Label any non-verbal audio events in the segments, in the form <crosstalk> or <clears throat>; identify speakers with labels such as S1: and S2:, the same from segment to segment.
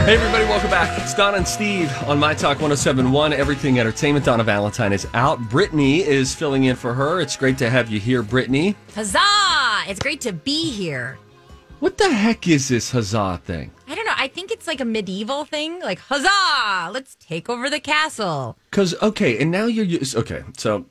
S1: Hey, everybody, welcome back. It's Donna and Steve on My Talk 1071, Everything Entertainment. Donna Valentine is out. Brittany is filling in for her. It's great to have you here, Brittany.
S2: Huzzah! It's great to be here.
S1: What the heck is this huzzah thing?
S2: I don't know. I think it's like a medieval thing. Like, huzzah! Let's take over the castle.
S1: Because, okay, and now you're. Okay, so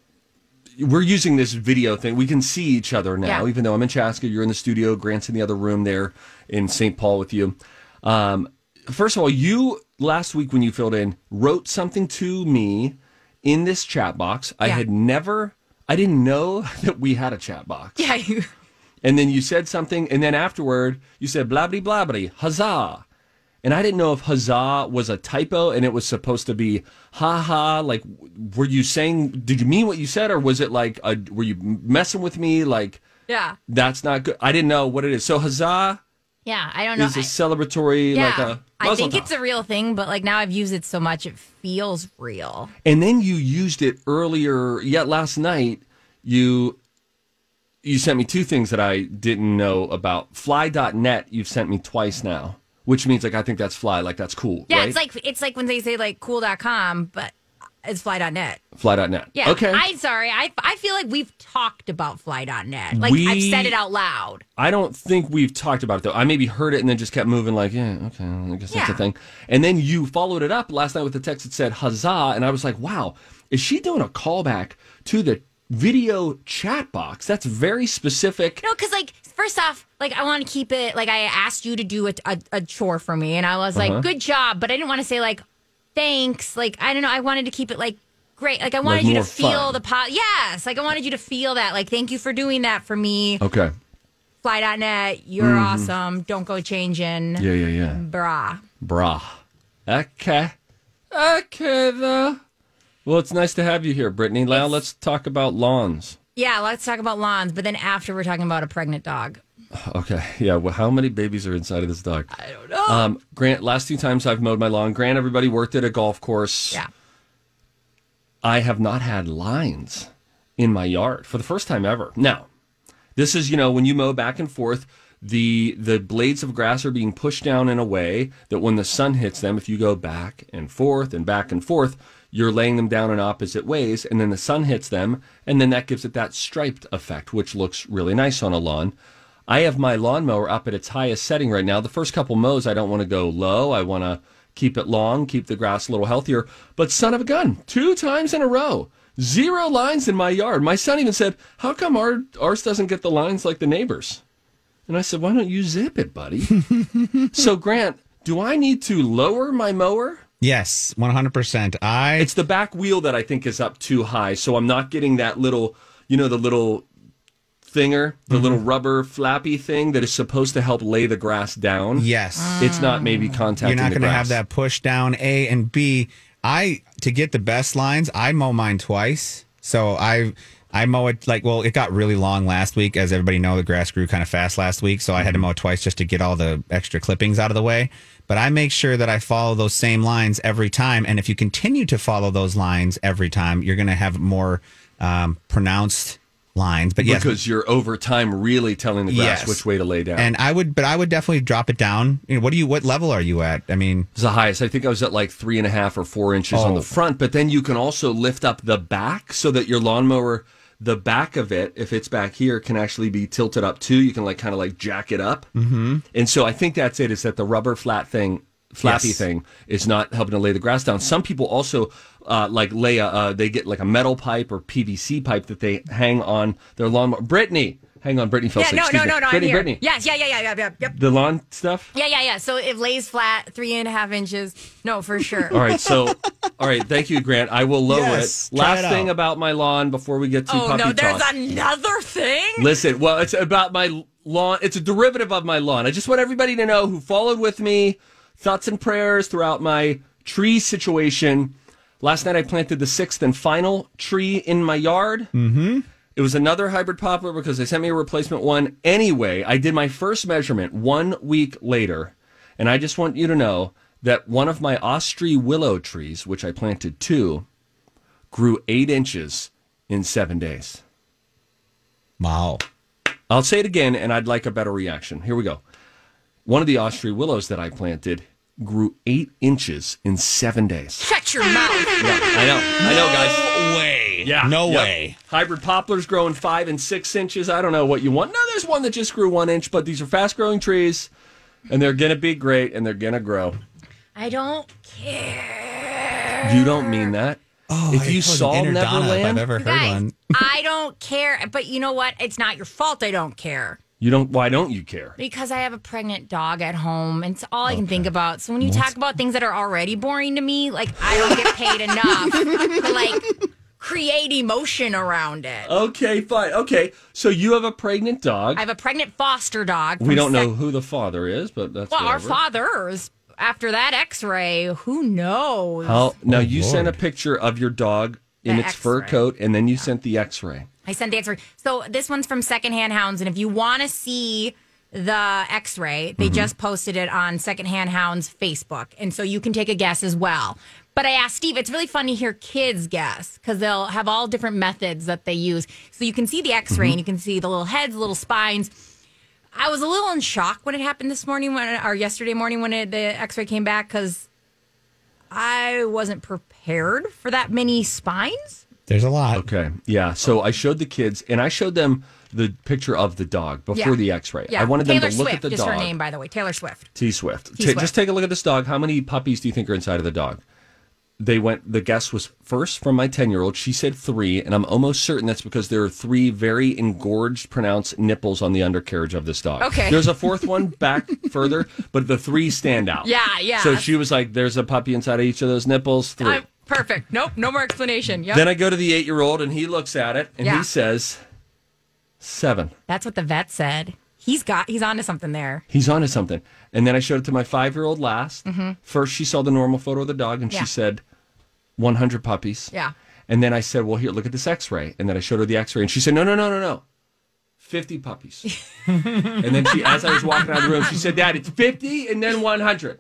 S1: we're using this video thing. We can see each other now,
S2: Yeah.
S1: even though I'm in Chaska. You're in the studio. Grant's in the other room there in St. Paul with you. Um, first of all, you last week when you filled in wrote something to me in this chat box. I had never, I didn't know <laughs> that we had a chat box.
S2: Yeah, you. <laughs>
S1: And then you said something, and then afterward you said blah blah huzzah. And I didn't know if huzzah was a typo and it was supposed to be ha ha. Like, were you saying, did you mean what you said, or was it like, a, were you messing with me? Like,
S2: Yeah.
S1: that's not good. I didn't know what it is. So huzzah
S2: Yeah, I don't know.
S1: is a celebratory,
S2: yeah,
S1: like a
S2: I think it's a real thing, but like now I've used it so much, it feels real.
S1: And then you used it earlier, yet last night you you sent me two things that I didn't know about. Fly.net you've sent me twice now, which means like I think that's fly, like that's cool.
S2: Yeah,
S1: right?
S2: it's like it's like when they say like cool.com, but it's fly.net.
S1: fly.net.
S2: Yeah.
S1: Okay.
S2: I'm sorry. I I feel like we've talked about fly.net. Like
S1: We-
S2: I've said it out loud.
S1: I don't think we've talked about it though. I maybe heard it and then just kept moving like, yeah, okay, I guess that's a thing. And then you followed it up last night with the text that said huzzah, and I was like, wow, is she doing a callback to the video chat box? That's very specific.
S2: No, because like first off, like I want to keep it. Like I asked you to do a, a, a chore for me, and I was like,
S1: Uh-huh.
S2: "Good job," but I didn't want to say like, "Thanks." Like I don't know. I wanted to keep it like great. Like I wanted you to feel
S1: fun.
S2: the pot. Yes, like I wanted you to feel that. Like thank you for doing that for me.
S1: Okay.
S2: Fly.net, you're awesome. Don't go changing.
S1: Mm-hmm. Yeah, yeah, yeah.
S2: Bra.
S1: Bra. Okay. Okay, though. Well, it's nice to have you here, Brittany. Now
S2: It's-
S1: let's talk about lawns.
S2: Yeah, let's talk about lawns, but then after we're talking about a pregnant dog.
S1: Okay. <laughs> Yeah. Well, how many babies are inside of this dog?
S2: I don't know.
S1: Um, Grant, last two times I've mowed my lawn, Grant, everybody worked at a golf course.
S2: yeah.
S1: I have not had lines in my yard for the first time ever. Now, this is, you know, when you mow back and forth, the the blades of grass are being pushed down in a way that when the sun hits them, if you go back and forth and back and forth, you're laying them down in opposite ways, and then the sun hits them, and then that gives it that striped effect, which looks really nice on a lawn. I have my lawnmower up at its highest setting right now. The first couple mows, I don't want to go low. I want to keep it long, keep the grass a little healthier. But son of a gun, two times in a row, zero lines in my yard. My son even said, "How come our, ours doesn't get the lines like the neighbors?" And I said, "Why don't you zip it, buddy?" <laughs> so Grant, do I need to lower my mower?
S3: Yes, one hundred percent. I
S1: It's the back wheel that I think is up too high, so I'm not getting that little, you know, the little thinger, the
S3: Mm-hmm.
S1: little rubber flappy thing that is supposed to help lay the grass down.
S3: yes.
S1: It's not maybe contacting.
S3: You're not going to have that push down. A and B. I to get the best lines. I mow mine twice. So I I mow it like well, it got really long last week, as everybody know. The grass grew kind of fast last week, so I had to mow it twice just to get all the extra clippings out of the way. But I make sure that I follow those same lines every time, and if you continue to follow those lines every time, you're going to have more um, pronounced lines. But yes,
S1: because you're over time really telling the grass
S3: Yes.
S1: which way to lay down.
S3: and I would, but I would definitely drop it down. You know, what do you? What level are you at? I mean,
S1: It's the highest. I think I was at like three and a half or four inches on
S3: Oh.
S1: the front, but then you can also lift up the back so that your lawnmower, the back of it, if it's back here, can actually be tilted up too. You can like kind of like jack it up. Mm-hmm. And so I think that's it. Is that the rubber flat thing flappy
S3: Yes.
S1: thing is not helping to lay the grass down. Some people also uh, like lay a uh, they get like a metal pipe or PVC pipe that they hang on their lawn. Brittany, hang on, Brittany fell
S2: Yeah,
S1: sick.
S2: no,
S1: Excuse
S2: no,
S1: me.
S2: no, no. I'm
S1: Brittany,
S2: here.
S1: Brittany,
S2: Yes, yeah, yeah, yeah, yeah, yeah, yep.
S1: the lawn stuff.
S2: Yeah, yeah, yeah. So it lays flat, three and a half inches. No, for sure.
S1: All right, so all right, thank you, Grant. I will lower
S3: Yes,
S1: it. Last
S3: it
S1: thing about my lawn before we get to
S2: oh
S1: puppy
S2: no, there's
S1: talk.
S2: another thing.
S1: Listen, well, it's about my lawn. It's a derivative of my lawn. I just want everybody to know who followed with me, thoughts and prayers throughout my tree situation. Last night I planted the sixth and final tree in my yard. Mm-hmm. It was another hybrid poplar because they sent me a replacement one anyway. I did my first measurement one week later, and I just want you to know that one of my Austree willow trees, which I planted two, grew eight inches in seven days.
S3: Wow.
S1: I'll say it again, and I'd like a better reaction. Here we go. One of the Austree willows that I planted grew eight inches in seven days.
S2: Shut your mouth.
S1: Yeah, I know. I know, guys.
S3: No way.
S1: Yeah.
S3: No
S1: Yep.
S3: way.
S1: Hybrid poplars growing five and six inches. I don't know what you want. No, there's one that just grew one inch, but these are fast growing trees, and they're going to be great, and they're going to grow.
S2: I don't care.
S1: You don't mean that.
S3: Oh,
S1: if
S3: I
S1: you saw
S3: an if
S1: Neverland,
S3: I've ever heard
S2: Guys,
S3: one.
S2: I don't care. But you know what? It's not your fault I don't care.
S1: You don't. Why don't you care?
S2: Because I have a pregnant dog at home, and it's all I can think about. So when you talk about things that are already boring to me, like I don't get paid enough to like create emotion around it.
S1: Okay, fine. Okay, so you have a pregnant dog.
S2: I have a pregnant foster dog.
S1: we
S2: from
S1: don't know who the father is, but that's
S2: Well, our
S1: whatever.
S2: fathers after that X-ray, who knows?
S1: How now?
S3: Oh,
S1: you sent a picture of your dog in
S2: The
S1: its fur
S2: X-ray.
S1: coat, and then you sent the X-ray.
S2: I sent the X-ray. So this one's from Secondhand Hounds, and if you want to see the X-ray, they mm-hmm. just posted it on Secondhand Hounds Facebook, and so you can take a guess as well. But I asked Steve, it's really fun to hear kids guess because they'll have all different methods that they use. So you can see the X-ray, mm-hmm. and you can see the little heads, little spines. I was a little in shock when it happened this morning, when or yesterday morning when it, the X-ray came back because I wasn't prepared for that many spines.
S3: There's a lot.
S1: Okay, yeah. So I showed the kids, and I showed them the picture of the dog before
S2: Yeah.
S1: the X-ray.
S2: Yeah,
S1: I wanted
S2: Taylor
S1: them to look
S2: Swift
S1: at the
S2: is
S1: dog.
S2: her name, by the way. Taylor Swift.
S1: T Swift.
S2: T.
S1: Ta-
S2: Swift.
S1: just take a look at this dog. How many puppies do you think are inside of the dog? They went. The guess was first from my ten-year-old. She said three, and I'm almost certain that's because there are three very engorged, pronounced nipples on the undercarriage of this dog.
S2: Okay.
S1: There's a fourth one back <laughs> further, but the three stand out.
S2: Yeah, yeah.
S1: So she was like, "There's a puppy inside of each of those nipples." Three.
S2: I'm perfect. Nope, no more explanation. Yep.
S1: Then I go to the eight-year-old, and he looks at it, and
S2: Yeah.
S1: he says, seven.
S2: That's what the vet said. He's got. He's onto something there.
S1: He's onto something. And then I showed it to my five year old last. First, she saw the normal photo of the dog and
S2: Mm-hmm. Yeah.
S1: she said, 100 puppies.
S2: Yeah.
S1: And then I said, well, here, look at this x ray. And then I showed her the x ray and she said, no, no, no, no, no. 50 puppies. <laughs> and then she, as I was walking out of the room, she said, Dad, it's 50 and then 100.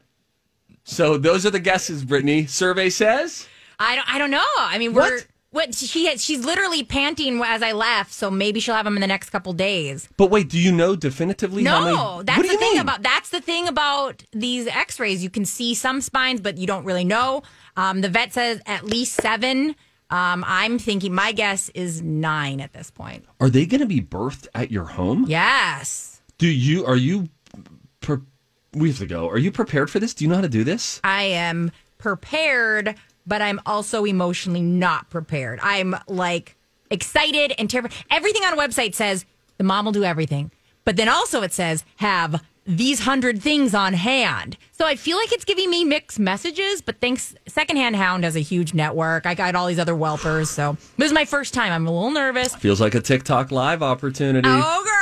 S1: So those are the guesses, Brittany. Survey says.
S2: I don't. I don't know. I mean, we're.
S1: What?
S2: What she had, she's literally panting as I left, so maybe she'll have them in the next couple days.
S1: But wait, do you know definitively how many?
S2: No, that's the thing
S1: mean?
S2: about that's the thing about these X-rays. You can see some spines, but you don't really know. Um, the vet says at least seven. Um, I'm thinking my guess is nine at this point.
S1: Are they going to be birthed at your home?
S2: Yes,
S1: Do you are you? Pre- we have to go. Are you prepared for this? Do you know how to do this?
S2: I am prepared, but I'm also emotionally not prepared. I'm like excited and terrified. Everything on a website says the mom will do everything, but then also it says have these hundred things on hand. So I feel like it's giving me mixed messages, but thanks, Secondhand Hound has a huge network. I got all these other whelpers, so this is my first time. I'm a little nervous.
S1: Feels like a TikTok live opportunity.
S2: Oh, girl!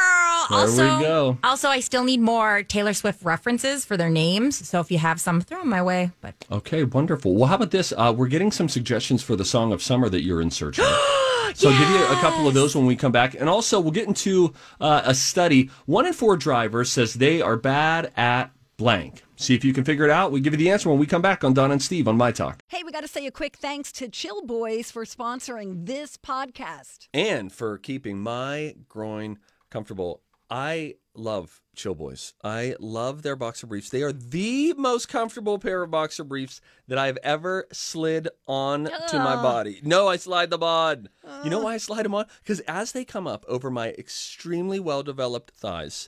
S1: There we
S2: also,
S1: go.
S2: also, I still need more Taylor Swift references for their names. So if you have some, throw them my way. But
S1: Okay, wonderful. Well, how about this? Uh, we're getting some suggestions for the song of summer that you're in search of. <gasps> So I'll give you a couple of those when we come back. And also, we'll get into uh, a study. One in four drivers says they are bad at blank. See if you can figure it out. We give you the answer when we come back on Donna and Steve on My Talk.
S4: Hey, we got to say a quick thanks to Chill Boys for sponsoring this podcast.
S1: and for keeping my groin comfortable. I love Chill Boys. I love their boxer briefs. They are the most comfortable pair of boxer briefs that I've ever slid on to my body. No, I slide them on. You know why I slide them on? Because as they come up over my extremely well developed thighs,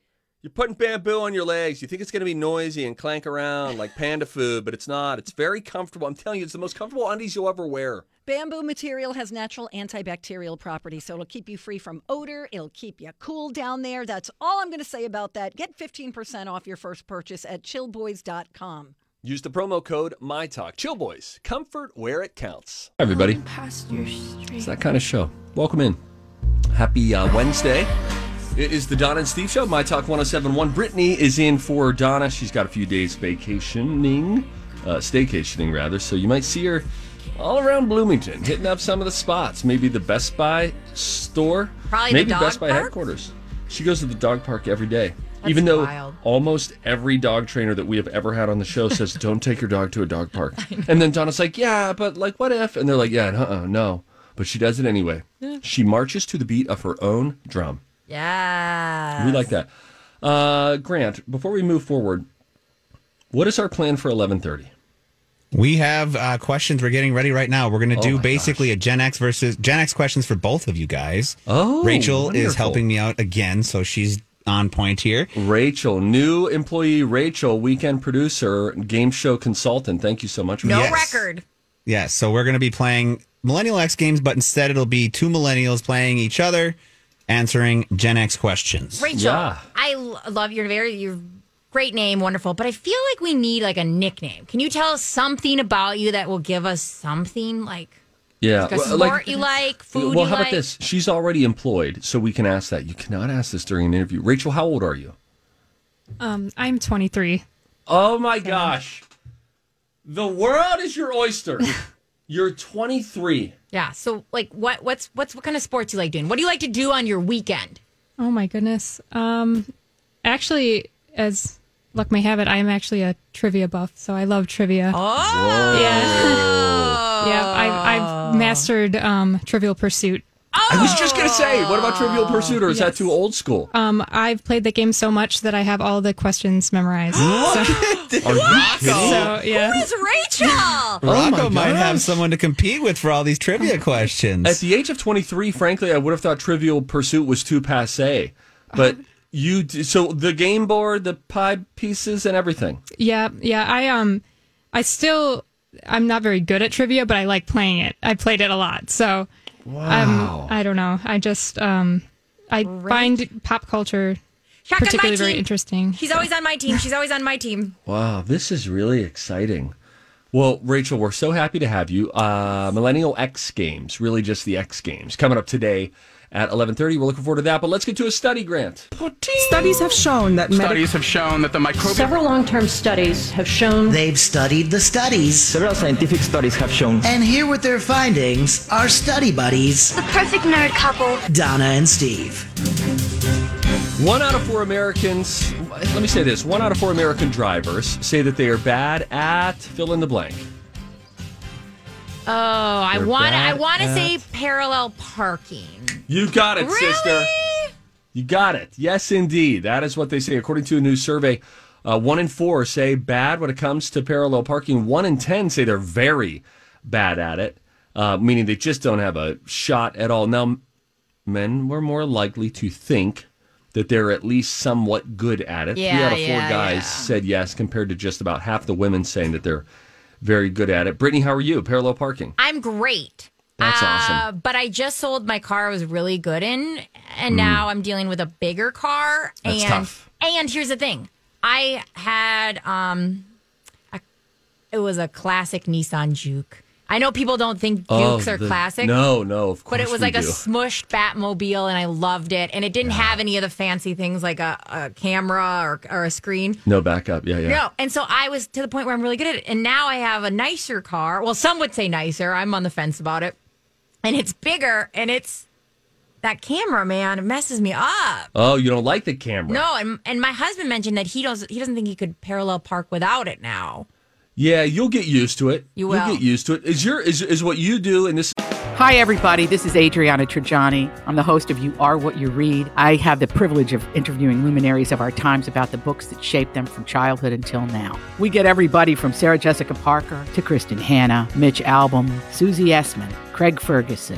S1: You're putting bamboo on your legs. You think it's going to be noisy and clank around like panda food, but it's not. It's very comfortable. I'm telling you, it's the most comfortable undies you'll ever wear.
S4: Bamboo material has natural antibacterial properties, so it'll keep you free from odor. It'll keep you cool down there. That's all I'm going to say about that. Get 15% off your first purchase at chillboys.com.
S1: Use the promo code MyTalk. Chill Boys, comfort where it counts. Hi, everybody. It's that kind of show. Welcome in. Happy uh, Wednesday. It is the Donna and Steve Show, My Talk 1071. Brittany is in for Donna. She's got a few days vacationing, uh, staycationing rather, so you might see her all around Bloomington, hitting up some of the spots. Maybe the Best Buy store,
S2: Probably the
S1: maybe
S2: dog
S1: Best Buy
S2: park?
S1: headquarters. She goes to the dog park every day.
S2: That's
S1: Even though
S2: wild.
S1: almost every dog trainer that we have ever had on the show says, don't take your dog to a dog park. <laughs> And then Donna's like, yeah, but like, what if? And they're like, yeah, uh-uh, no. But she does it anyway. She marches to the beat of her own drum.
S2: Yeah.
S1: We like that. Uh, Grant, before we move forward, what is our plan for 1130?
S3: We have uh, questions we're getting ready right now. We're going to
S1: Oh
S3: do
S1: my
S3: basically a Gen X versus Gen X questions for both of you guys.
S1: Oh,
S3: Rachel is helping me out again, so she's on point here.
S1: Rachel, new employee Rachel, weekend producer, game show consultant. Thank you so much. For
S2: No
S1: that.
S3: Yes.
S2: record.
S3: Yeah, so we're going to be playing Millennial X games, but instead it'll be two millennials playing each other, answering Gen X questions.
S2: Rachel,
S1: Yeah.
S2: I l- love your very your great name, wonderful. But I feel like we need like a nickname. Can you tell us something about you that will give us something like,
S1: Yeah.
S2: like a
S1: well,
S2: sport you like, food
S1: well,
S2: you
S1: how
S2: like?
S1: about this? She's already employed, so we can ask that. You cannot ask this during an interview. Rachel, how old are you?
S5: Um, I'm 23.
S1: Oh my gosh. The world is your oyster. <laughs> You're 23.
S2: Yeah. So like, what what's what's what kind of sports you like doing? What do you like to do on your weekend?
S5: Oh my goodness. Um, actually, as luck may have it, I am actually a trivia buff, so I love trivia.
S2: Oh.
S5: Yeah, <laughs> yeah. I, I've mastered um, Trivial Pursuit.
S1: I was just going to say, what about Trivial Pursuit, or is that too old school?
S5: Um, I've played the game so much that I have all the questions memorized. <gasps> so, <laughs>
S1: Are you kidding?
S5: so, yeah.
S2: Who's Rachel?
S3: Rocco
S1: my
S3: might have someone to compete with for all these trivia <laughs> questions.
S1: At the age of 23, frankly, I would have thought Trivial Pursuit was too passe. But <laughs> you, d- so the game board, the pie pieces, and everything.
S5: Yeah, yeah. I um, I still, I'm not very good at trivia, but I like playing it. I played it a lot, so
S1: Wow.
S5: um, I don't know. I just um, I find pop culture
S2: Check on my
S5: particularly very
S2: team.
S5: interesting.
S2: She's always on my team. She's always on my team.
S1: Wow, this is really exciting. Well, Rachel, we're so happy to have you. Uh, Millennial X Games, really just the X Games, coming up today at 11.30. We're looking forward to that, but let's get to a study, Grant.
S6: Studies have shown that medical
S7: Studies have shown that the microbial
S8: Several long term studies have shown
S9: They've studied the studies.
S7: Several scientific studies have shown
S9: And here with their findings are study buddies,
S10: The perfect nerd couple.
S9: Donna and Steve.
S1: One out of four Americans, let me say this, one out of four American drivers say that they are bad at fill in the blank.
S2: Oh, I want I want to say parallel parking.
S1: You got it, sister. You got it. Yes, indeed. That is what they say. According to a new survey, uh, one in four say bad when it comes to parallel parking. One in 10 say they're very bad at it, uh, meaning they just don't have a shot at all. Now, men were more likely to think that they're at least somewhat good at it. Three
S2: Yeah,
S1: out of four
S2: yeah,
S1: guys
S2: yeah.
S1: said yes, compared to just about half the women saying that they're very good at it. Brittany, how are you? Parallel parking.
S2: I'm great.
S1: That's
S2: Uh,
S1: awesome.
S2: But I just sold my car I was really good in, and now I'm dealing with a bigger car.
S1: Mm. That's
S2: and
S1: tough.
S2: and here's the thing, I had um, a, it was a classic Nissan Juke. I know people don't think Jukes
S1: Oh,
S2: are
S1: the-
S2: classic.
S1: No, no, of course
S2: But it was like a smushed Batmobile, and I loved it. And it didn't have any of the fancy things like a, a camera or, or a screen.
S1: No backup. Yeah, yeah.
S2: No. And so I was to the point where I'm really good at it. And now I have a nicer car. Well, some would say nicer. I'm on the fence about it. And it's bigger and it's that camera, man, it messes me up.
S1: Oh, you don't like the camera?
S2: No, and and my husband mentioned that he doesn't he doesn't think he could parallel park without it now.
S1: Yeah, you'll get used to it.
S2: You
S1: You'll
S2: will.
S1: get used to it. Is your is is what you do in this
S10: Hi, everybody. This is Adriana Trigiani. I'm the host of You Are What You Read. I have the privilege of interviewing luminaries of our times about the books that shaped them from childhood until now. We get everybody from Sarah Jessica Parker to Kristin Hannah, Mitch Albom, Susie Essman, Craig Ferguson,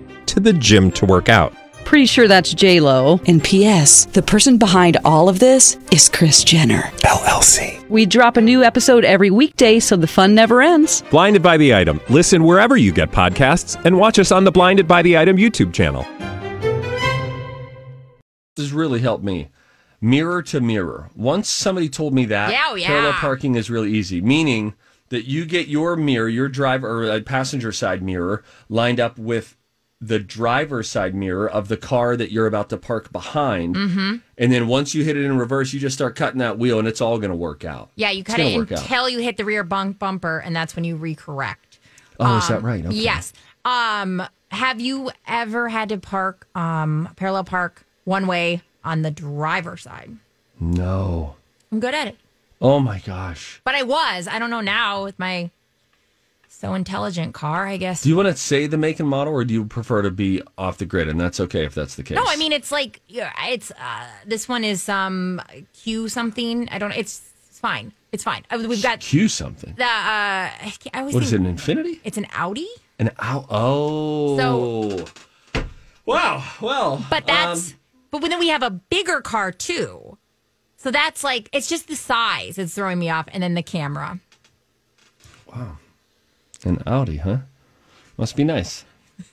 S11: to the gym to work out.
S12: Pretty sure that's J Lo.
S13: And P.S. The person behind all of this is Kris Jenner
S11: LLC.
S12: We drop a new episode every weekday, so the fun never ends.
S11: Blinded by the item. Listen wherever you get podcasts, and watch us on the Blinded by the Item YouTube channel.
S1: This has really helped me. Mirror to mirror. Once somebody told me that
S2: Yeah, oh, yeah.
S1: parallel parking is really easy, meaning that you get your mirror, your driver or uh, passenger side mirror lined up with the driver's side mirror of the car that you're about to park behind.
S2: Mm-hmm.
S1: And then once you hit it in reverse, you just start cutting that wheel and it's all going to work out.
S2: Yeah, you cut it until you hit the rear bump bumper, and that's when you recorrect.
S1: Oh, is that
S2: Um,
S1: right? Okay.
S2: Yes. Um, have you ever had to park um parallel park one way on the driver's side?
S1: No.
S2: I'm good at it.
S1: Oh my gosh.
S2: But I was. I don't know now with my so intelligent car, I guess.
S1: Do you want to say the make and model or do you prefer to be off the grid? And that's okay if that's the case.
S2: no, I mean it's like yeah, it's uh this one is um Q something. I don't it's it's fine. It's fine. We've got
S1: Cue something.
S2: the uh I always
S1: What is it, an Infiniti?
S2: it's an Audi.
S1: An ow. Oh. So. wow. Well.
S2: But that's
S1: um,
S2: but then we have a bigger car too. So that's like it's just the size it's throwing me off and then the camera.
S1: An Audi, huh? Must be nice.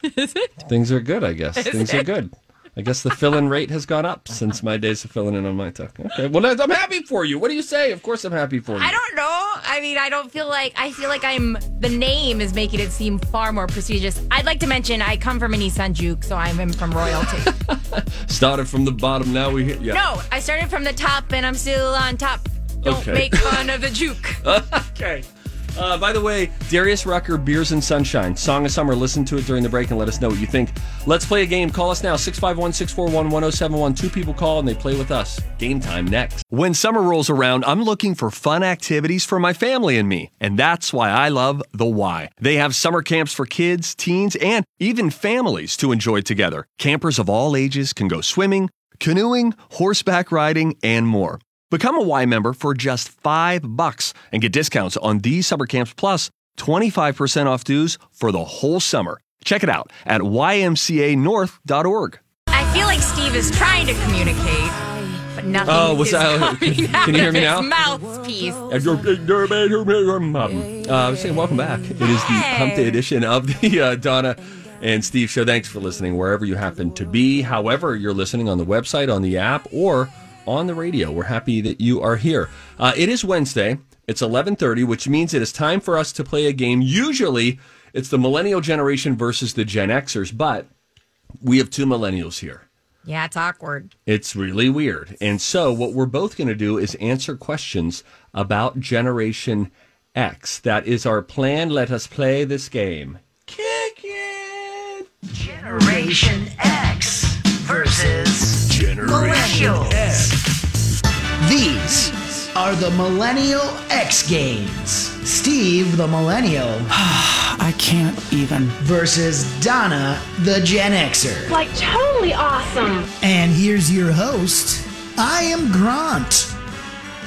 S1: Is <laughs> it? Things are good, I guess. Things are good. I guess the fill-in rate has gone up since my days of filling in on my talk. Okay. Well, I'm happy for you. What do you say? Of course, I'm happy for you.
S2: I don't know. I mean, I don't feel like I feel like I'm the name is making it seem far more prestigious. I'd like to mention I come from a Nissan Juke, so I'm from royalty. <laughs>
S1: Started from the bottom. Now we hit. Yeah.
S2: No, I started from the top and I'm still on top. Don't
S1: Okay.
S2: make fun of the <laughs> Juke.
S1: okay. Uh, by the way, Darius Rucker, Beers and Sunshine, Song of Summer. Listen to it during the break and let us know what you think. Let's play a game. Call us now, 651 641 1071. Two people call and they play with us. Game time next. When summer rolls around, I'm looking for fun activities for my family and me. And that's why I love The Y. They have summer camps for kids, teens, and even families to enjoy together. Campers of all ages can go swimming, canoeing, horseback riding, and more. Become a Y member for just five bucks and get discounts on these summer camps plus 25% off dues for the whole summer. Check it out at ymcanorth.org.
S2: I feel like Steve is trying to communicate, but nothing
S1: Oh, was
S2: is
S1: that-
S2: coming <laughs>
S1: can
S2: out
S1: you hear
S2: of
S1: me <laughs>
S2: his
S1: now?
S2: mouthpiece.
S1: Uh, I was saying, welcome back. It is the Hump Day edition of the uh, Donna and Steve Show. Thanks for listening wherever you happen to be. However, you're listening on the website, on the app, or on the radio. We're happy that you are here. Uh, it is Wednesday. It's 11:30, which means it is time for us to play a game. Usually, it's the millennial generation versus the Gen Xers, but we have two millennials here.
S2: Yeah, it's awkward.
S1: It's really weird. And so, what we're both going to do is answer questions about Generation X. That is our plan. Let us play this game. Kick it!
S9: Generation X versus
S1: Generation
S9: Millennials. These are the Millennial X Games. Steve, the Millennial, <sighs>
S10: I can't even.
S9: versus Donna, the Gen Xer.
S8: Like totally awesome.
S9: And here's your host. I am Grant.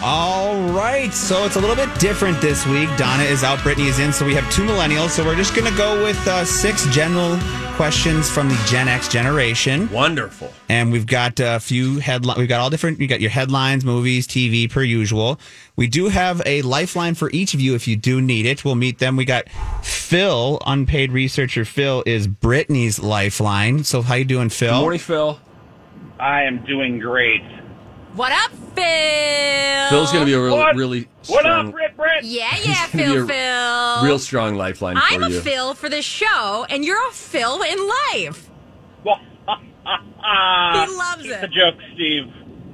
S3: All right, so it's a little bit different this week. Donna is out, Brittany is in, so we have two millennials. So we're just going to go with uh, six general questions from the Gen X generation.
S1: Wonderful.
S3: And we've got a few headlines. We've got all different. You got your headlines, movies, TV, per usual. We do have a lifeline for each of you if you do need it. We'll meet them. We got Phil, unpaid researcher. Phil is Brittany's lifeline. So how you doing, Phil?
S1: Good morning, Phil.
S14: I am doing great.
S2: What up, Phil?
S1: Phil's going to be a real,
S14: What?
S1: really
S14: What
S1: strong,
S14: up, Brit Brit?
S2: Yeah, <laughs> yeah,
S1: gonna be
S2: Phil,
S1: a
S2: Phil.
S1: real strong lifeline
S2: I'm
S1: for
S2: a
S1: you.
S2: Phil for the show, and you're a Phil in life. <laughs> He loves
S14: keep
S2: it.
S14: The joke, Steve.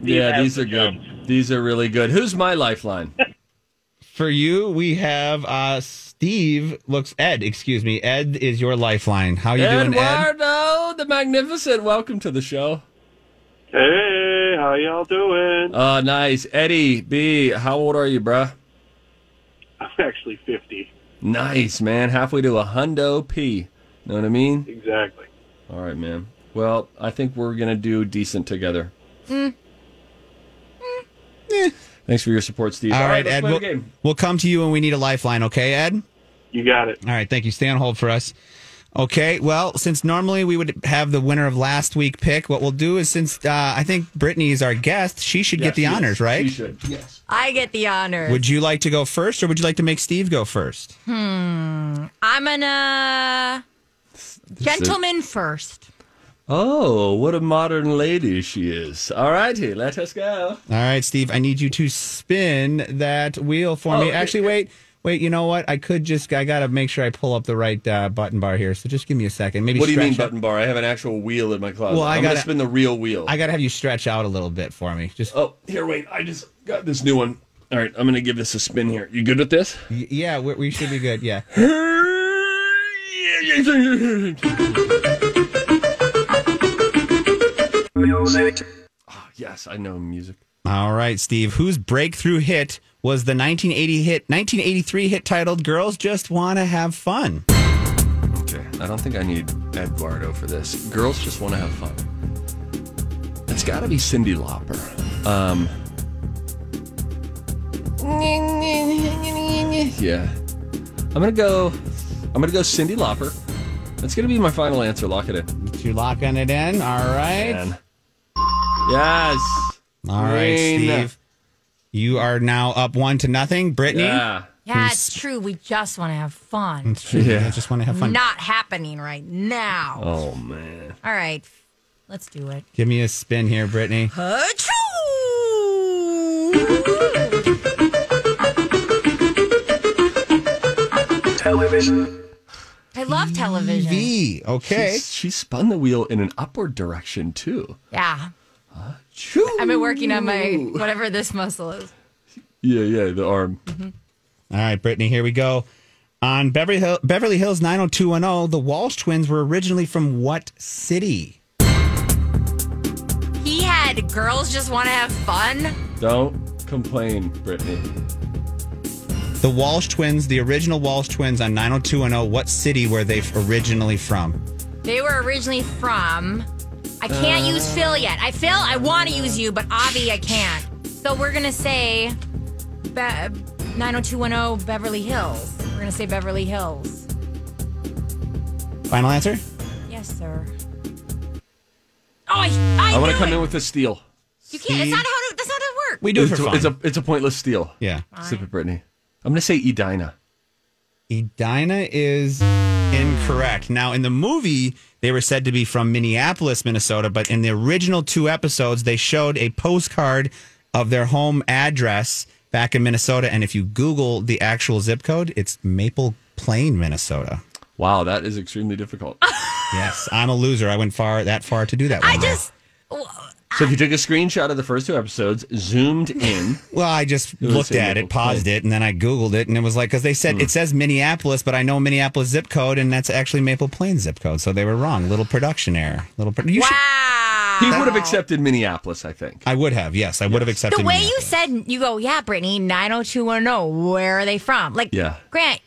S14: Steve
S1: yeah, these
S14: the
S1: are good.
S14: jokes.
S1: These are really good. Who's my lifeline? <laughs>
S3: For you, we have uh, Steve. Looks Ed. Excuse me. Ed is your lifeline. How you doing, Ed?
S1: Eduardo, the magnificent. Welcome to the show.
S14: Hey, how y'all doing?
S1: Oh, nice. Eddie B, how old are you, bruh?
S14: I'm actually 50.
S1: Nice, man. Halfway to a hundo P. Know what I mean?
S14: Exactly.
S1: All right, man. Well, I think we're going to do decent together.
S2: Mm.
S1: Thanks for your support, Steve.
S3: All right,
S1: let's
S3: Ed. We'll, we'll come to you when we need a lifeline. Okay, Ed.
S14: You got it.
S3: All right. Thank you. Stay on hold for us. Okay. Well, since normally we would have the winner of last week pick, what we'll do is since uh, I think Brittany is our guest, she should
S1: Yes,
S3: get the
S1: she is.
S3: honors, right?
S1: She should. Yes.
S2: I get the honor.
S3: Would you like to go first, or would you like to make Steve go first?
S2: Hmm. I'm gonna gentleman first.
S1: Oh, what a modern lady she is. All righty, let us go.
S3: All right, Steve. I need you to spin that wheel for me.
S1: Oh,
S3: Actually, wait, wait. You know what? I could just. I gotta make sure I pull up the right uh, button bar here. So just give me a second. Maybe.
S1: what do you mean button bar? I have an actual wheel in my closet.
S3: Well, I
S1: I'm going to
S3: gotta-
S1: spin the real wheel.
S3: I gotta have you stretch out a little bit for me. Just.
S1: oh, here, wait. I just got this new one. All right, I'm going to give this a spin here. You good with this?
S3: Y- Yeah, we, we should be good. Yeah.
S1: Oh, <laughs> yes, I know music.
S3: All right, Steve. Whose breakthrough hit was the 1980 hit, 1983 hit titled "Girls Just Want to Have Fun"?
S1: Okay, I don't think I need Eduardo for this. Girls just want to have fun. It's got to be Cyndi Lauper. Um, yeah, I'm gonna go. I'm gonna go Cyndi Lauper. That's gonna be my final answer. Lock it in.
S3: You locking it in? All right.
S1: Man. Yes.
S3: All right,
S1: Green.
S3: Steve. You are now up one to nothing. Brittany.
S1: Yeah.
S2: Yeah, it's true. We just want to have fun.
S3: It's true. I just want to have fun.
S2: Not happening right now.
S1: Oh man.
S2: All right, let's do it.
S3: Give me a spin here, Brittany.
S14: Television.
S2: I love television.
S3: V. Okay.
S1: She, she spun the wheel in an upward direction too.
S2: Yeah.
S1: Choo.
S2: I've been working on my whatever this muscle is.
S1: Yeah, yeah, the arm. Mm-hmm.
S3: All right, Brittany, here we go. On Beverly, Hill, Beverly Hills 90210, the Walsh twins were originally from what city?
S2: He had girls just want to have fun.
S1: Don't complain, Brittany.
S3: The Walsh twins, the original Walsh twins on 90210, what city were they originally from?
S2: They were originally from. I can't
S1: Uh.
S2: use Phil yet. I Phil, I want to use you, but Avi, I can't. So we're gonna say Be- 90210 Beverly Hills. We're gonna say Beverly Hills.
S3: Final answer?
S2: Yes, sir. Oh, I, I,
S1: I want to come
S2: it.
S1: in with a steal.
S2: You can't. It's not how. To, that's not how it works.
S3: We do it
S1: it's
S3: for fun.
S1: It's a it's a pointless steal.
S3: yeah.
S1: Sip it, Brittany. I'm going to say Edina.
S3: Edina is incorrect. Now, in the movie, they were said to be from Minneapolis, Minnesota, but in the original two episodes, they showed a postcard of their home address back in Minnesota. And if you Google the actual zip code, it's Maple Plain, Minnesota.
S1: Wow, that is extremely difficult.
S3: Yes, I'm a loser. I went far that far to do that.
S2: I
S3: one.
S2: just.
S1: So if you took a screenshot of the first two episodes, zoomed in,
S3: Well, I just looked at it, paused
S1: Plain.
S3: it, and then I Googled it, and it was like, because they said hmm. it says Minneapolis, but I know Minneapolis zip code, and that's actually Maple Plain zip code. So they were wrong. Little production error. Little. Pro- you should-
S2: Wow.
S1: he would have accepted Minneapolis, I think.
S3: I would have. Yes, I would have accepted.
S2: the way you
S3: Minneapolis.
S2: said, you go, yeah, Brittany, 90210. Where are they from? Like,
S1: Yeah.
S2: Grant,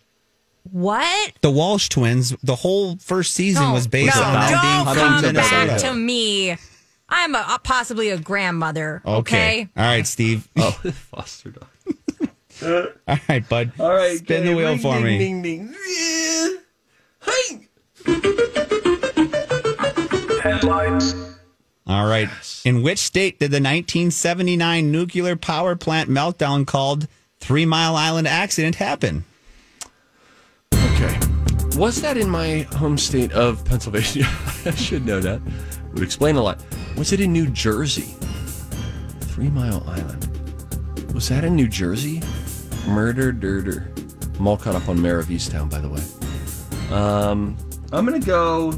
S2: what?
S3: the Walsh twins, the whole first season
S2: No,
S3: was based
S2: no,
S3: on them
S2: don't
S3: being
S1: How
S3: from
S2: come back
S3: Minnesota.
S2: to me. I'm a, a- possibly a grandmother. Okay.
S3: All right, Steve.
S1: Oh, <laughs> foster dog.
S3: All right, bud.
S1: All right,
S3: Spin the wheel
S1: ring,
S3: for
S1: ding,
S3: me.
S1: Ding, ding. Hey.
S14: Headlines.
S3: All right. In which state did the 1979 nuclear power plant meltdown called Three Mile Island accident happen?
S1: Okay. Was that in my home state of Pennsylvania? <laughs> I should know that. Would explain a lot. Was it in New Jersey? Three Mile Island. Was that in New Jersey? Murder, dirter. I'm all caught up on Mare of Easttown, by the way. Um, I'm gonna go.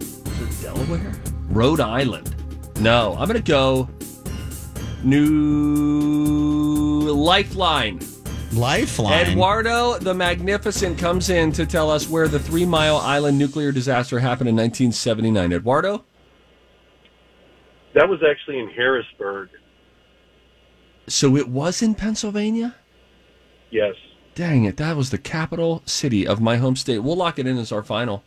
S1: Is it Delaware? Rhode Island. No, I'm gonna go. New Lifeline.
S3: Lifeline.
S1: Eduardo the Magnificent comes in to tell us where the Three Mile Island nuclear disaster happened in 1979. Eduardo?
S14: That was actually in Harrisburg.
S1: So it was in Pennsylvania?
S14: Yes.
S1: Dang it, that was the capital city of my home state. We'll lock it in as our final.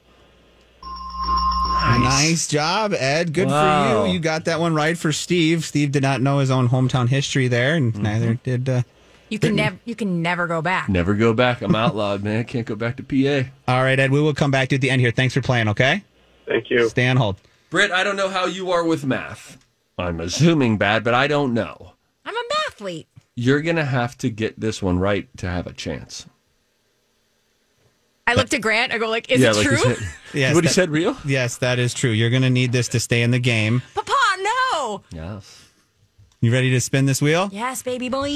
S3: Nice. job, Ed. Good
S1: Wow.
S3: for you. You got that one right for Steve. Steve did not know his own hometown history there, and
S1: Mm-hmm.
S3: neither did. Uh,
S2: You can never you can never go back.
S1: Never go back. I'm outlawed, man. I can't go back to PA.
S3: all right, Ed. We will come back to you at the end here. Thanks for playing. Okay.
S14: Thank you.
S3: Stay on hold.
S1: Britt, I don't know how you are with math. I'm assuming bad, but I don't know.
S2: I'm a mathlete.
S1: You're going to have to get this one right to have a chance.
S2: I looked at Grant. I go like, is
S1: Yeah,
S2: it
S1: like
S2: true?
S1: said- <laughs>
S3: Yes,
S1: what he said, real?
S3: Yes, that is true. You're going to need this to stay in the game.
S2: Papa, no.
S1: Yes.
S3: You ready to spin this wheel?
S2: Yes, baby boy.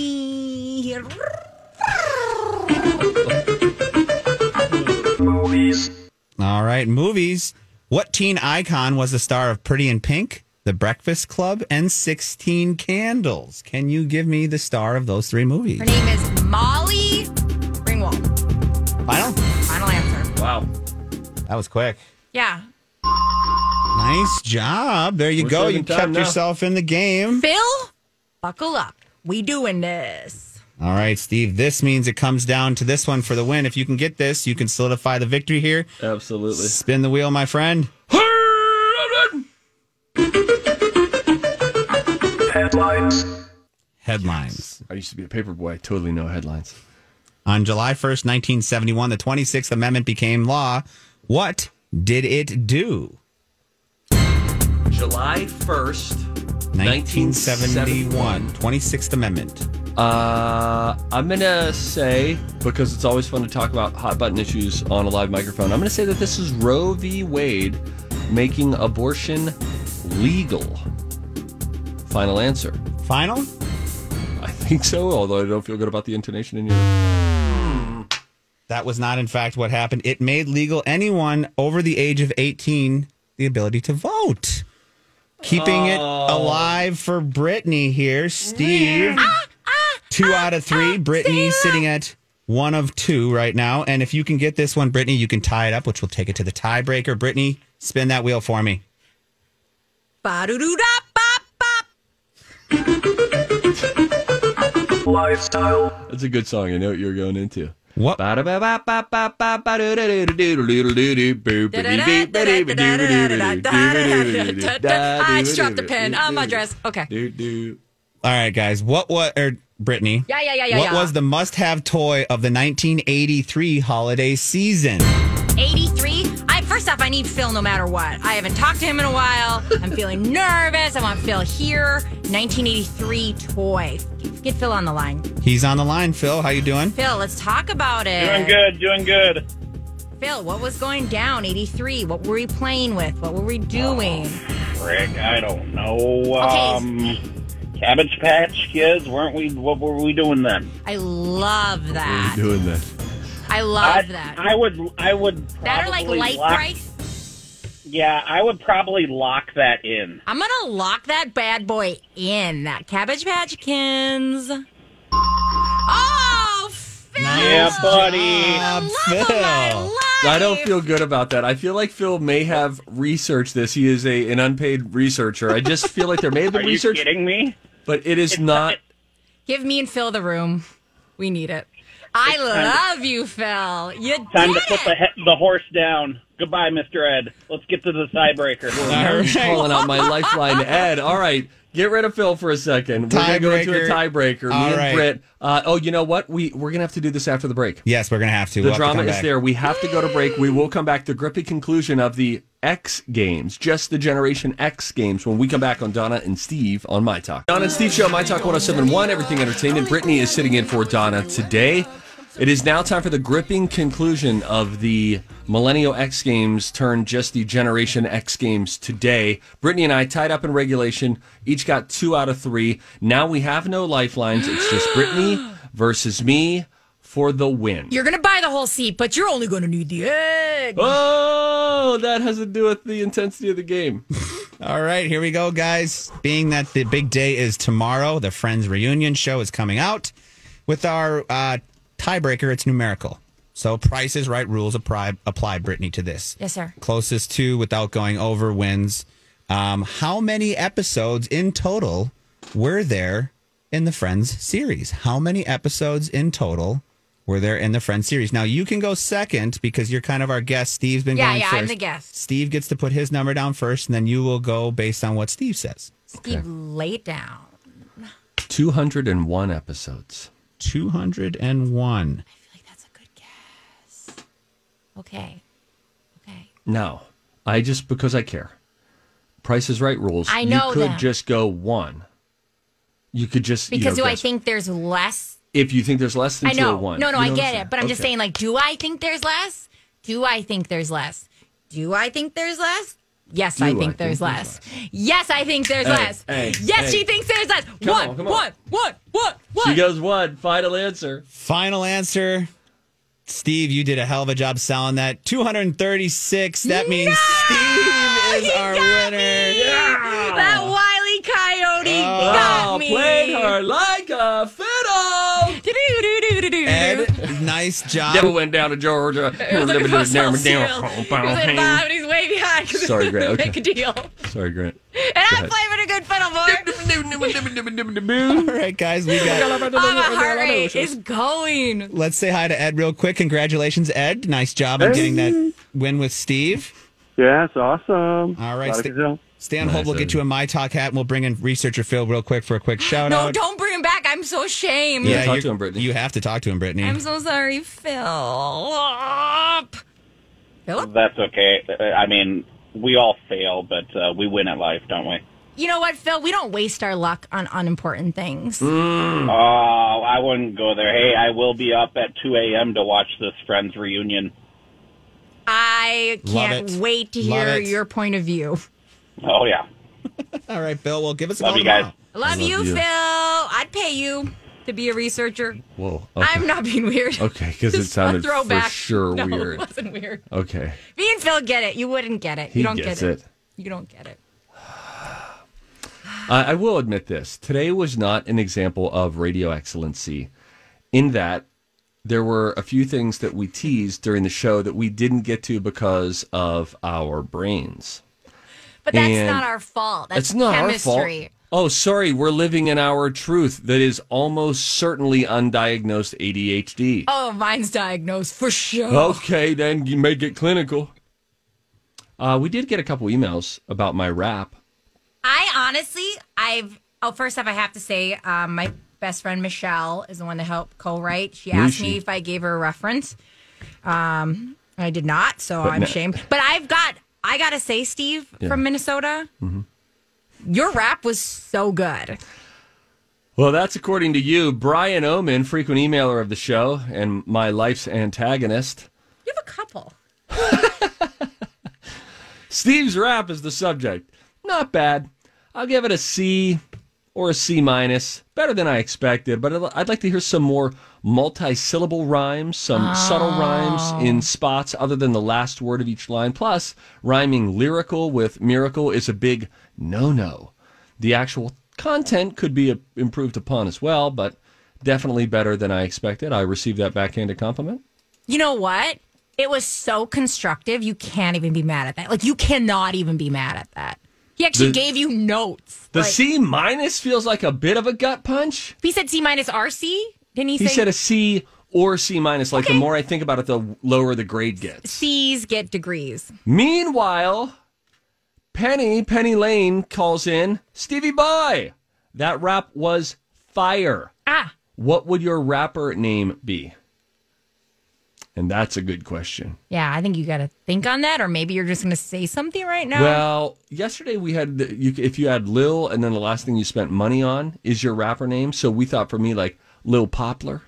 S2: Movies.
S3: All right, movies. What teen icon was the star of Pretty in Pink, The Breakfast Club, and 16 Candles? Can you give me the star of those three movies?
S2: Her name is Molly Ringwald.
S3: Final?
S2: Final answer.
S1: Wow.
S3: That was quick.
S2: Yeah.
S3: Nice job. There you
S1: We're
S3: go. You kept
S1: now.
S3: yourself in the game.
S2: Phil, buckle up. We doing this.
S3: All right, Steve. This means it comes down to this one for the win. If you can get this, you can solidify the victory here.
S1: Absolutely.
S3: Spin the wheel, my friend.
S14: Headlines.
S3: Headlines.
S1: I used to be a paper boy. I totally know headlines.
S3: On July 1st, 1971, the 26th Amendment became law. What did it do?
S1: July 1st,
S3: 1971. 26th Amendment.
S1: Uh, I'm going to say, because it's always fun to talk about hot button issues on a live microphone, I'm going to say that this is Roe v. Wade making abortion legal. Final answer.
S3: Final?
S1: I think so, although I don't feel good about the intonation in your.
S3: That was not, in fact, what happened. It made legal anyone over the age of 18 the ability to vote. Keeping it oh. alive for Brittany here. Steve, ah, ah, two ah, out of three. Brittany's sitting at one of two right now. And if you can get this one, Brittany, you can tie it up, which will take it to the tiebreaker. Brittany, spin that wheel for me.
S14: Lifestyle.
S1: That's a good song. I know what you're going into.
S3: What?
S2: I dropped the pen on my dress. Okay.
S3: All right, guys. What was, or Brittany?
S2: Yeah, yeah, yeah, yeah,
S3: What
S2: yeah.
S3: was the must have toy of the 1983 holiday season?
S2: 83. I first off, I need Phil no matter what. I haven't talked to him in a while. I'm feeling <laughs> nervous. I want Phil here. 1983 toy. Get, get Phil on the line.
S3: He's on the line. Phil, how you doing?
S2: Phil, let's talk about it.
S14: Doing good, doing good.
S2: Phil, what was going down? 83. What were we playing with? What were we doing?
S14: Frick, I don't know.
S2: Okay.
S14: Um, Cabbage Patch Kids, weren't we? What were we doing then?
S2: I love that.
S1: Doing that.
S2: I love
S14: I,
S2: that.
S14: I would, I would.
S2: that are like light
S14: lock-
S2: bright.
S14: Yeah, I would probably lock that in.
S2: I'm gonna lock that bad boy in. That Cabbage Patchkins. Oh, Phil!
S14: Yeah, buddy.
S3: Job,
S2: Love of.
S1: I don't feel good about that. I feel like Phil may have researched this. He is a an unpaid researcher. I just feel like there may have
S14: Are
S1: been
S14: you
S1: research,
S14: kidding me?
S1: but it is not.
S2: Give me and Phil the room. We need it. I love you, Phil. You
S14: Time
S2: did
S14: to put
S2: it.
S14: the he- the horse down. Goodbye, Mr. Ed. Let's get to the tiebreaker. <laughs>
S1: Nerves calling out my <laughs> lifeline, Ed. All right, get rid of Phil for a second. We're gonna go into a
S3: Tiebreaker.
S1: tiebreaker. Me
S3: All
S1: and
S3: right.
S1: Britt. Uh, oh, you know what? We we're gonna have to do this after the break.
S3: Yes, we're going to have to.
S1: The
S3: We'll have to
S1: drama
S3: come
S1: is
S3: back.
S1: there. We have to go to break. We will come back to grippy conclusion of the X Games, just the Generation X Games, when we come back on Donna and Steve on My Talk. Donna and Steve Show, My Talk 1071, Everything Entertainment. Brittany is sitting in for Donna today. It is now time for the gripping conclusion of the Millennial X Games turned just the Generation X Games today. Brittany and I tied up in regulation, each got two out of three. Now we have no lifelines. It's just Brittany versus me for the win.
S2: You're going to buy the whole seat, but you're only going to need the egg.
S1: Oh, that has to do with the intensity of the game. <laughs>
S3: All right, here we go, guys. Being that the big day is tomorrow, the Friends reunion show is coming out. With our uh, tiebreaker, it's numerical. So prices right rules apply, apply, Brittany, to this.
S2: Yes, sir.
S3: Closest to without going over wins. Um, how many episodes in total were there in the Friends series? How many episodes in total were there in the Friends series? Now you can go second because you're kind of our guest. Steve's been
S2: Yeah,
S3: going
S2: yeah,
S3: first.
S2: I'm the guest.
S3: Steve gets to put his number down first, and then you will go based on what Steve says.
S2: Steve, lay it down.
S1: 201 episodes.
S3: 201. I feel like that's a good guess.
S2: Okay. Okay.
S1: No, I just, because I care. Price is right rules.
S2: I know
S1: You could
S2: them.
S1: just go one. You could just. you
S2: Because
S1: know,
S2: do I think there's less?
S1: If you think there's less than
S2: I know.
S1: 201.
S2: No, no,
S1: You
S2: I
S1: know
S2: get
S1: I'm
S2: it. But I'm just saying, like, do I think there's less? Do I think there's less? Do I think there's less? Yes,
S1: Do
S2: I
S1: I
S2: think
S1: think
S2: there's
S1: there's
S2: less. Yes, I think there's
S1: Hey,
S2: less.
S1: hey,
S2: yes,
S1: hey.
S2: she thinks there's less.
S1: Come
S2: One,
S1: on, come on.
S2: one, one, one, one.
S1: She goes one. Final answer.
S3: Final answer. Steve, you did a hell of a job selling that. 236. That means Steve <laughs> is our winner.
S2: That wily coyote
S3: Oh,
S2: got me.
S1: Played her like a fiddle.
S3: Ed, nice job.
S1: Never went down to Georgia.
S2: It was like a football seal.
S1: Down.
S2: He was at five and he's way behind because <laughs>
S1: Sorry, Grant. Okay.
S2: make a deal.
S1: Sorry, Grant.
S2: And I'm playing a good fiddle, boy. <laughs>
S3: All right, guys, we got. <laughs>
S2: oh, my heart rate is going.
S3: Let's say hi to Ed real quick. Congratulations, Ed. Nice job on getting that win with Steve.
S15: Yeah, it's awesome.
S3: All right,
S15: Glad I
S3: stay,
S15: could help.
S3: hold.
S1: Nice,
S3: We'll get you a My Talk hat and we'll bring in researcher Phil real quick for a quick shout <gasps>
S2: No,
S3: out.
S2: No, don't bring him back. I'm so ashamed.
S1: Yeah, talk
S3: you-
S1: to him, Brittany.
S3: You have to talk to him, Brittany.
S2: I'm so sorry, Phil. Philip?
S14: That's okay. I mean, we all fail, but uh, we win at life, don't we?
S2: You know what, Phil? We don't waste our luck on unimportant things.
S1: Mm.
S14: Oh, I wouldn't go there. Hey, I will be up at 2 a.m. to watch this Friends reunion.
S2: I can't wait to hear your point of view.
S14: Oh, yeah. <laughs>
S3: All right, Bill. Well, give us a
S14: Love
S3: call
S14: you guys.
S3: tomorrow.
S2: Love,
S1: love
S2: you,
S1: you.
S2: Phil. I'd pay you to be a researcher.
S1: Whoa. Okay.
S2: I'm not being weird.
S1: Okay, because it
S2: Just <laughs> a
S1: sounded for
S2: throwback.
S1: sure <laughs>
S2: no,
S1: weird.
S2: it wasn't weird.
S1: Okay.
S2: Me and Phil get it. You wouldn't get it.
S1: He
S2: you don't
S1: gets
S2: get it.
S1: it.
S2: You don't get it. <sighs>
S1: I, I will admit this. Today was not an example of radio excellency in that there were a few things that we teased during the show that we didn't get to because of our brains.
S2: But that's
S1: And
S2: not our fault. That's
S1: it's not
S2: chemistry.
S1: our fault. Oh, sorry. We're living in our truth that is almost certainly undiagnosed ADHD.
S2: Oh, mine's diagnosed for sure.
S1: Okay, then you make it clinical. Uh, we did get a couple emails about my rap.
S2: I honestly, I've. Oh, first off, I have to say, um, my best friend Michelle is the one to help co-write. She asked me if I gave her a reference. Um, I did not, so
S1: But
S2: I'm
S1: no-
S2: ashamed. But I've got. I gotta say, Steve
S1: Yeah.
S2: from Minnesota,
S1: Mhm.
S2: your rap was so good.
S1: Well, that's according to you, Brian Oman, frequent emailer of the show and my life's antagonist.
S2: You have a couple. <laughs>
S1: Steve's rap is the subject. Not bad. I'll give it a C or a C minus. Better than I expected, but I'd like to hear some more multi-syllable rhymes, some subtle rhymes in spots other than the last word of each line. Plus, rhyming lyrical with miracle is a big no-no. The actual content could be uh, improved upon as well, but definitely better than I expected. I received that backhanded compliment.
S2: You know what? It was so constructive. You can't even be mad at that. Like you cannot even be mad at that. He actually
S1: The-
S2: gave you notes.
S1: The
S2: Like,
S1: C minus feels like a bit of a gut punch.
S2: He said C minus RC. Didn't he,
S1: He
S2: say
S1: said a C or C minus. Like the more I think about it, the lower the grade gets.
S2: C's get degrees?
S1: Meanwhile, Penny Penny Lane calls in Stevie Boy. That rap was fire.
S2: Ah,
S1: What would your rapper name be? And that's a good question.
S2: yeah. I think you got to think on that, or maybe you're just going to say something right now.
S1: Well, yesterday we had the, you, if you had Lil, and then the last thing you spent money on is your rapper name. So we thought for me like Lil Poplar.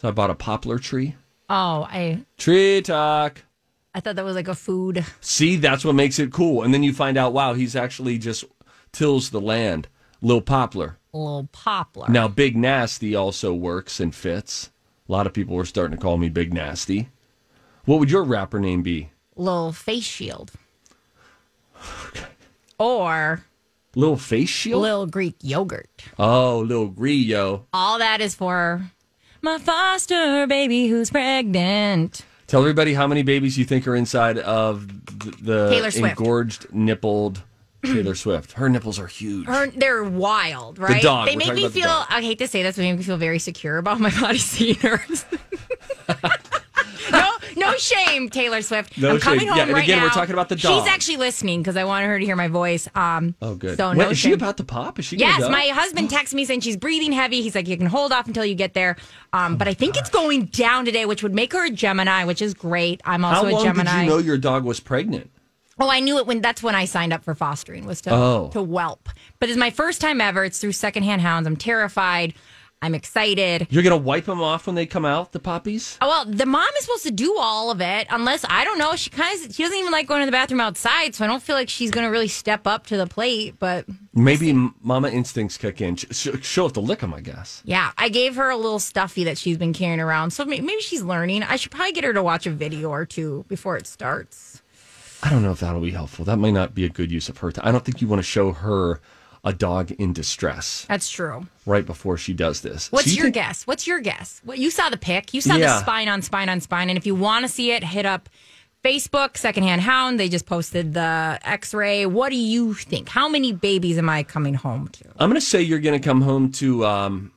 S1: So I bought a poplar tree.
S2: Oh, I
S1: Tree talk.
S2: I thought that was like a food.
S1: See, that's what makes it cool. And then you find out, wow, he's actually just tills the land. Little Poplar.
S2: little poplar.
S1: Now, Big Nasty also works and fits. A lot of people were starting to call me Big Nasty. What would your rapper name be?
S2: Little face shield. Or
S1: Little Face Shield?
S2: little Greek yogurt.
S1: Oh, Lil Grillo.
S2: All that is for my foster baby who's pregnant.
S1: Tell everybody how many babies you think are inside of th- the engorged, nippled Taylor <clears throat> Swift. Her nipples are huge.
S2: Her, they're wild, right?
S1: dog.
S2: They
S1: We're
S2: make me
S1: the
S2: feel. I hate to say this, but they make me feel very secure about my <laughs> body seeing hers. <laughs> no, shame, Taylor Swift.
S1: No
S2: I'm coming
S1: shame.
S2: home
S1: Yeah, and
S2: right
S1: again,
S2: now.
S1: we're talking about the dog.
S2: She's actually listening because I wanted her to hear my voice. Um,
S1: Oh, good.
S2: So
S1: Wait,
S2: no
S1: is she about to pop? Is she?
S2: Yes, my husband texts me saying she's breathing heavy. He's like, you can hold off until you get there. Um, but I think it's going down today, which would make her a Gemini, which is great. I'm also
S1: How long
S2: a Gemini.
S1: did you know your dog was pregnant?
S2: Oh, I knew it when that's when I signed up for fostering was to
S1: Oh.
S2: to whelp. But it's my first time ever. It's through secondhand hounds. I'm terrified. I'm excited.
S1: You're gonna wipe them off when they come out, the puppies?
S2: Oh, well, the mom is supposed to do all of it, unless I don't know. She kind of she doesn't even like going to the bathroom outside, so I don't feel like she's going to really step up to the plate. But
S1: Maybe mama instincts kick in. Sh- sh- She'll have to lick them, I guess.
S2: yeah, I gave her a little stuffy that she's been carrying around, so maybe she's learning. I should probably get her to watch a video or two before it starts.
S1: I don't know if that'll be helpful. That might not be a good use of her time. I don't think you want to show her a dog in distress
S2: That's true.
S1: right before she does this.
S2: What's
S1: So you
S2: your
S1: think-
S2: guess? What's your guess? What you saw the pic? You saw
S1: Yeah.
S2: the spine on spine on spine, and if you want to see it, hit up Facebook Secondhand Hound. They just posted the X-ray. What do you think? How many babies am I coming home to?
S1: I'm going to say you're going to come home to um,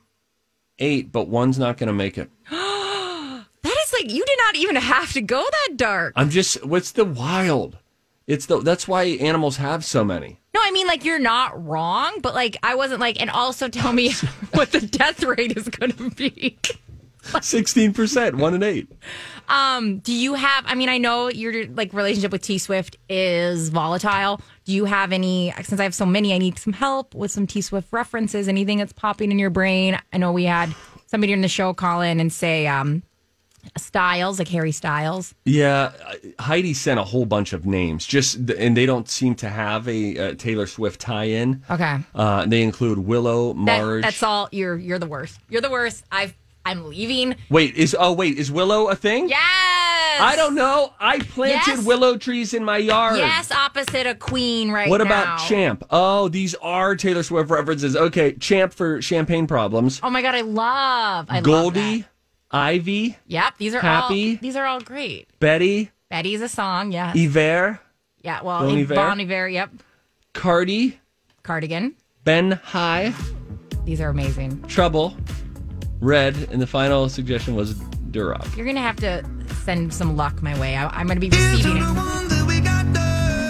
S1: eight, but one's not going to make it. <gasps>
S2: That is like you did not even have to go that dark.
S1: I'm just. What's the wild? It's the. That's why animals have so many.
S2: No, I mean like you're not wrong, but like I wasn't like, and also tell me <laughs> <laughs> what the death rate is going to be. <laughs>
S1: Sixteen percent, one in eight.
S2: Um, do you have? I mean, I know your like relationship with T Swift is volatile. Do you have any? Since I have so many, I need some help with some T Swift references. Anything that's popping in your brain? I know we had somebody in the show call in and say um, Styles, like Harry Styles.
S1: Yeah, Heidi sent a whole bunch of names, just and they don't seem to have a uh, Taylor Swift tie-in.
S2: Okay,
S1: Uh, they include Willow,
S2: that,
S1: Marge.
S2: that's all. You're you're the worst. You're the worst. I've I'm leaving.
S1: Wait, is oh wait, is Willow a thing?
S2: Yes.
S1: I don't know. I planted
S2: Yes.
S1: willow trees in my yard.
S2: Yes, opposite a queen right
S1: What
S2: now.
S1: about Champ? Oh, these are Taylor Swift references. Okay, Champ for champagne problems.
S2: Oh my god, I love. I love that.
S1: Goldie, Ivy,
S2: Yep, these are
S1: Happy.
S2: all these are all great.
S1: Betty,
S2: Betty's a song, yeah.
S1: Iver,
S2: Yeah, well,
S1: Bon
S2: in
S1: Iver?
S2: Bon Iver, yep.
S1: Cardi,
S2: Cardigan.
S1: Ben High,
S2: These are amazing.
S1: Trouble, Red, and the final suggestion was Durab.
S2: You're gonna have to send some luck my way. I, I'm gonna be receiving it.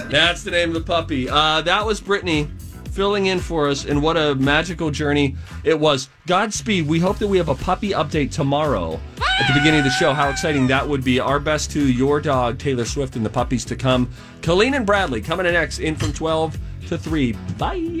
S1: That's the name of the puppy. Uh, that was Brittany filling in for us, and what a magical journey it was. Godspeed. We hope that we have a puppy update tomorrow at the beginning of the show. How exciting that would be. Our best to your dog, Taylor Swift, and the puppies to come. Colleen and Bradley coming in next in from 12 to 3. Bye.